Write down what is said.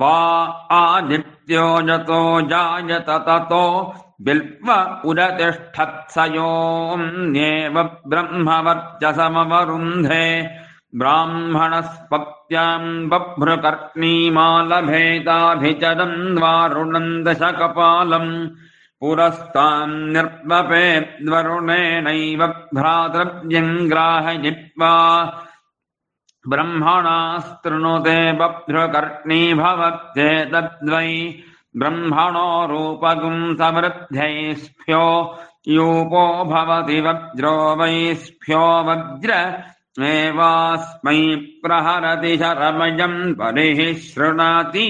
वा आदित्यो यतो जायत ततो बिल्व उदतिष्ठत्स योऽन्येव ब्रह्मवर्चसमवरुन्धे ब्राह्मणस्पत्याम् बभ्रुकर्णीमालभेदाभिचरन् वारुणम् दशकपालम् पुरस्ताम् निर्वपेद्वरुणेनैव भ्रातृव्यम् ग्राहयित्वा ब्रह्मणास्तृणुते बभ्रुकर्णी भवत्येतद्वै ब्रह्मणो रूपगुम् समृद्ध्यैस्फ्यो यूपो भवति वज्रो वैस्फ्यो वज्र एवास्मै प्रहरति शरमयम् परिः शृणाति